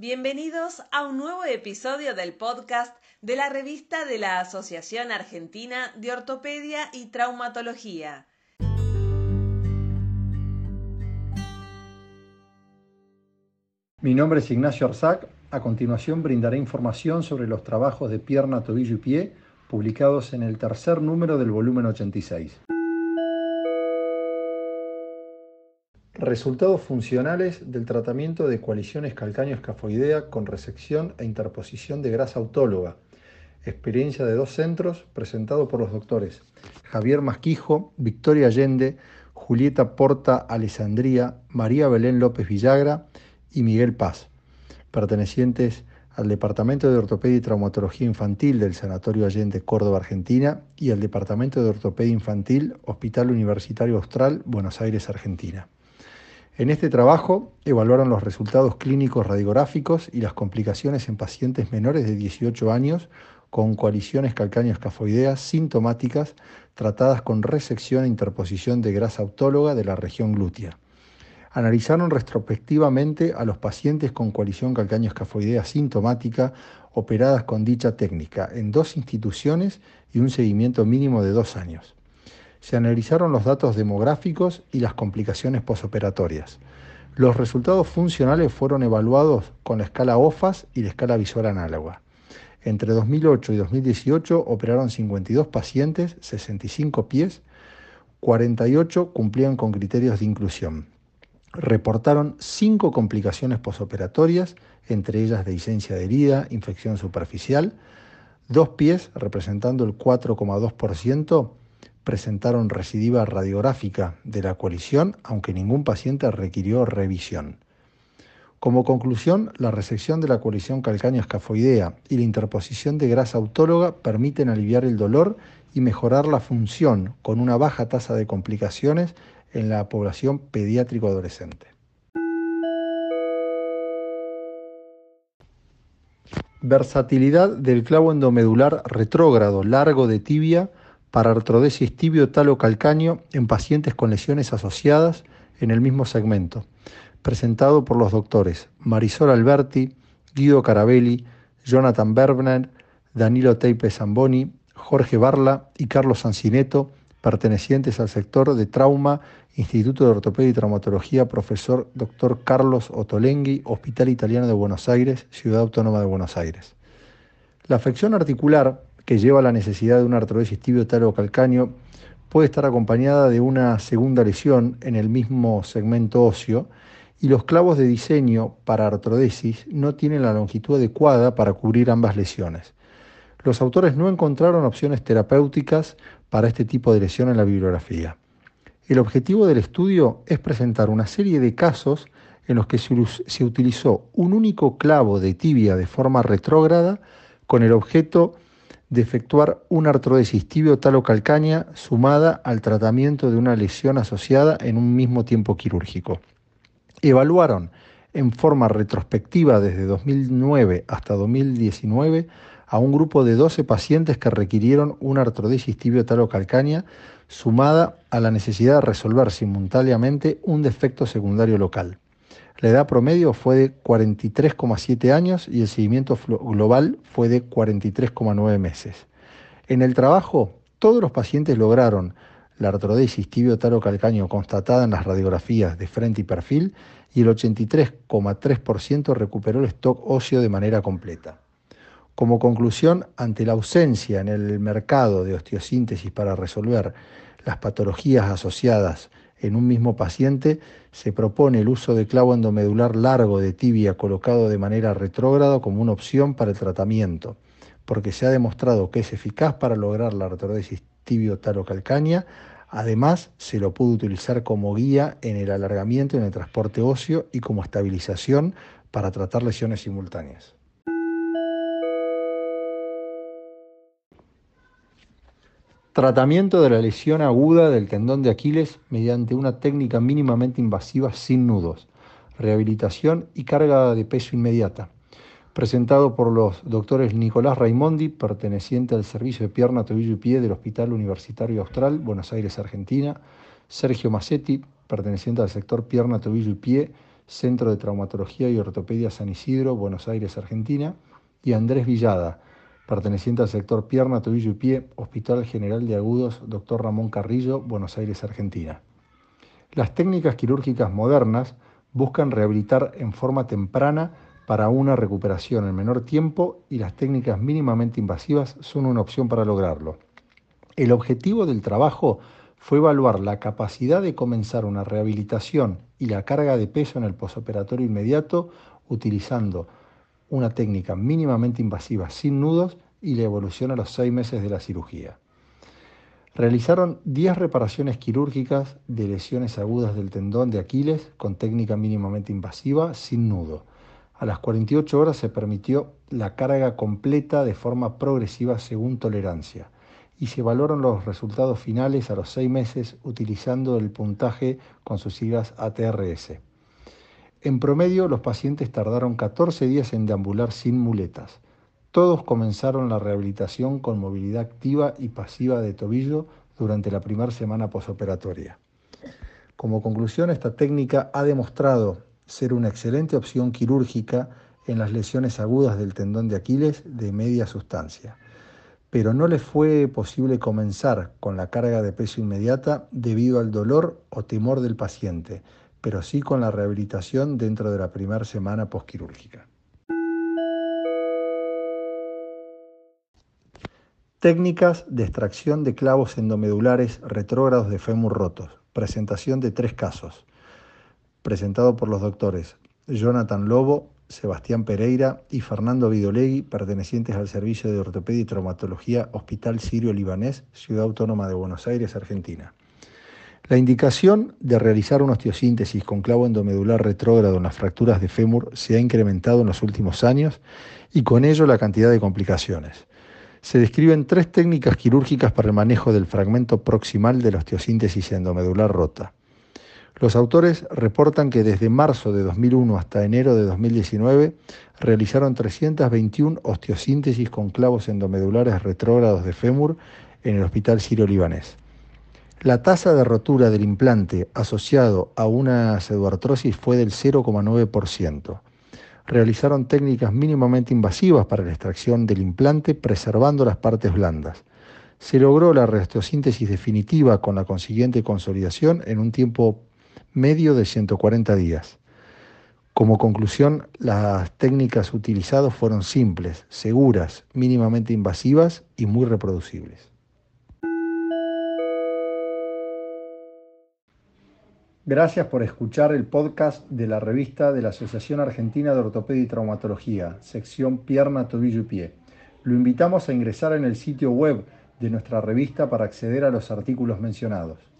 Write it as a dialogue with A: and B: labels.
A: Bienvenidos a un nuevo episodio del podcast de la revista de la Asociación Argentina de Ortopedia y Traumatología.
B: Mi nombre es Ignacio Arzac. A continuación brindaré información sobre los trabajos de pierna, tobillo y pie publicados en el tercer número del volumen 86. Resultados funcionales del tratamiento de coaliciones calcáneo-escafoidea con resección e interposición de grasa autóloga. Experiencia de dos centros presentado por los doctores Javier Masquijo, Victoria Allende, Julieta Porta Alessandría, María Belén López Villagra y Miguel Paz, pertenecientes al Departamento de Ortopedia y Traumatología Infantil del Sanatorio Allende Córdoba, Argentina, y al Departamento de Ortopedia Infantil, Hospital Universitario Austral, Buenos Aires, Argentina. En este trabajo evaluaron los resultados clínicos radiográficos y las complicaciones en pacientes menores de 18 años con coaliciones calcáneo-escafoideas sintomáticas tratadas con resección e interposición de grasa autóloga de la región glútea. Analizaron retrospectivamente a los pacientes con coalición calcáneo-escafoidea sintomática operadas con dicha técnica en dos instituciones y un seguimiento mínimo de dos años se analizaron los datos demográficos y las complicaciones posoperatorias. Los resultados funcionales fueron evaluados con la escala OFAS y la escala visual análoga. Entre 2008 y 2018 operaron 52 pacientes, 65 pies, 48 cumplían con criterios de inclusión. Reportaron 5 complicaciones posoperatorias, entre ellas dehiscencia de herida, infección superficial, dos pies, representando el 4,2%, presentaron recidiva radiográfica de la coalición, aunque ningún paciente requirió revisión. Como conclusión, la resección de la coalición calcáneo-escafoidea y la interposición de grasa autóloga permiten aliviar el dolor y mejorar la función con una baja tasa de complicaciones en la población pediátrico adolescente. Versatilidad del clavo endomedular retrógrado largo de tibia para artrodesis tibio-talo-calcáneo en pacientes con lesiones asociadas en el mismo segmento, presentado por los doctores Marisol Alberti, Guido Carabelli, Jonathan Berbner, Danilo Teipe Zamboni, Jorge Barla y Carlos Sancineto, pertenecientes al sector de trauma, Instituto de Ortopedia y Traumatología, profesor Dr. Carlos Otolenghi, Hospital Italiano de Buenos Aires, Ciudad Autónoma de Buenos Aires. La afección articular que lleva a la necesidad de una artrodesis tibio calcáneo puede estar acompañada de una segunda lesión en el mismo segmento óseo y los clavos de diseño para artrodesis no tienen la longitud adecuada para cubrir ambas lesiones. Los autores no encontraron opciones terapéuticas para este tipo de lesión en la bibliografía. El objetivo del estudio es presentar una serie de casos en los que se utilizó un único clavo de tibia de forma retrógrada con el objeto de efectuar una artrodesis tibio-talo-calcánea sumada al tratamiento de una lesión asociada en un mismo tiempo quirúrgico. Evaluaron en forma retrospectiva desde 2009 hasta 2019 a un grupo de 12 pacientes que requirieron una artrodesis tibio-talo-calcánea sumada a la necesidad de resolver simultáneamente un defecto secundario local. La edad promedio fue de 43,7 años y el seguimiento global fue de 43,9 meses. En el trabajo, todos los pacientes lograron la artrodesis tibio-talo-calcáneo constatada en las radiografías de frente y perfil y el 83,3% recuperó el stock óseo de manera completa. Como conclusión, ante la ausencia en el mercado de osteosíntesis para resolver las patologías asociadas en un mismo paciente, se propone el uso de clavo endomedular largo de tibia colocado de manera retrógrada como una opción para el tratamiento, porque se ha demostrado que es eficaz para lograr la artrodesis tibio-talocalcánea. Además, se lo puede utilizar como guía en el alargamiento en el transporte óseo y como estabilización para tratar lesiones simultáneas. Tratamiento de la lesión aguda del tendón de Aquiles mediante una técnica mínimamente invasiva sin nudos. Rehabilitación y carga de peso inmediata. Presentado por los doctores Nicolás Raimondi, perteneciente al Servicio de Pierna, Tobillo y Pie del Hospital Universitario Austral, Buenos Aires, Argentina. Sergio Massetti, perteneciente al sector Pierna, Tobillo y Pie, Centro de Traumatología y Ortopedia San Isidro, Buenos Aires, Argentina, y Andrés Villada, perteneciente al sector pierna, tobillo y pie, Hospital General de Agudos, Dr. Ramón Carrillo, Buenos Aires, Argentina. Las técnicas quirúrgicas modernas buscan rehabilitar en forma temprana para una recuperación en menor tiempo y las técnicas mínimamente invasivas son una opción para lograrlo. El objetivo del trabajo fue evaluar la capacidad de comenzar una rehabilitación y la carga de peso en el posoperatorio inmediato utilizando una técnica mínimamente invasiva sin nudos y la evolución a los seis meses de la cirugía. Realizaron 10 reparaciones quirúrgicas de lesiones agudas del tendón de Aquiles con técnica mínimamente invasiva sin nudo. A las 48 horas se permitió la carga completa de forma progresiva según tolerancia y se valoran los resultados finales a los 6 meses utilizando el puntaje con sus siglas ATRS. En promedio, los pacientes tardaron 14 días en deambular sin muletas. Todos comenzaron la rehabilitación con movilidad activa y pasiva de tobillo durante la primera semana posoperatoria. Como conclusión, esta técnica ha demostrado ser una excelente opción quirúrgica en las lesiones agudas del tendón de Aquiles de media sustancia, pero no le fue posible comenzar con la carga de peso inmediata debido al dolor o temor del paciente, pero sí con la rehabilitación dentro de la primera semana posquirúrgica. Técnicas de extracción de clavos endomedulares retrógrados de fémur rotos. Presentación de tres casos. Presentado por los doctores Jonathan Lobo, Sebastián Pereira y Fernando Vidolegui, pertenecientes al Servicio de Ortopedia y Traumatología Hospital Sirio Libanés, Ciudad Autónoma de Buenos Aires, Argentina. La indicación de realizar una osteosíntesis con clavo endomedular retrógrado en las fracturas de fémur se ha incrementado en los últimos años y con ello la cantidad de complicaciones se describen tres técnicas quirúrgicas para el manejo del fragmento proximal de la osteosíntesis endomedular rota. Los autores reportan que desde marzo de 2001 hasta enero de 2019 realizaron 321 osteosíntesis con clavos endomedulares retrógrados de fémur en el Hospital Sirio-Libanés. La tasa de rotura del implante asociado a una pseudoartrosis fue del 0,9% realizaron técnicas mínimamente invasivas para la extracción del implante preservando las partes blandas. Se logró la reostosíntesis definitiva con la consiguiente consolidación en un tiempo medio de 140 días. Como conclusión, las técnicas utilizadas fueron simples, seguras, mínimamente invasivas y muy reproducibles. Gracias por escuchar el podcast de la revista de la Asociación Argentina de Ortopedia y Traumatología, sección Pierna, Tobillo y Pie. Lo invitamos a ingresar en el sitio web de nuestra revista para acceder a los artículos mencionados.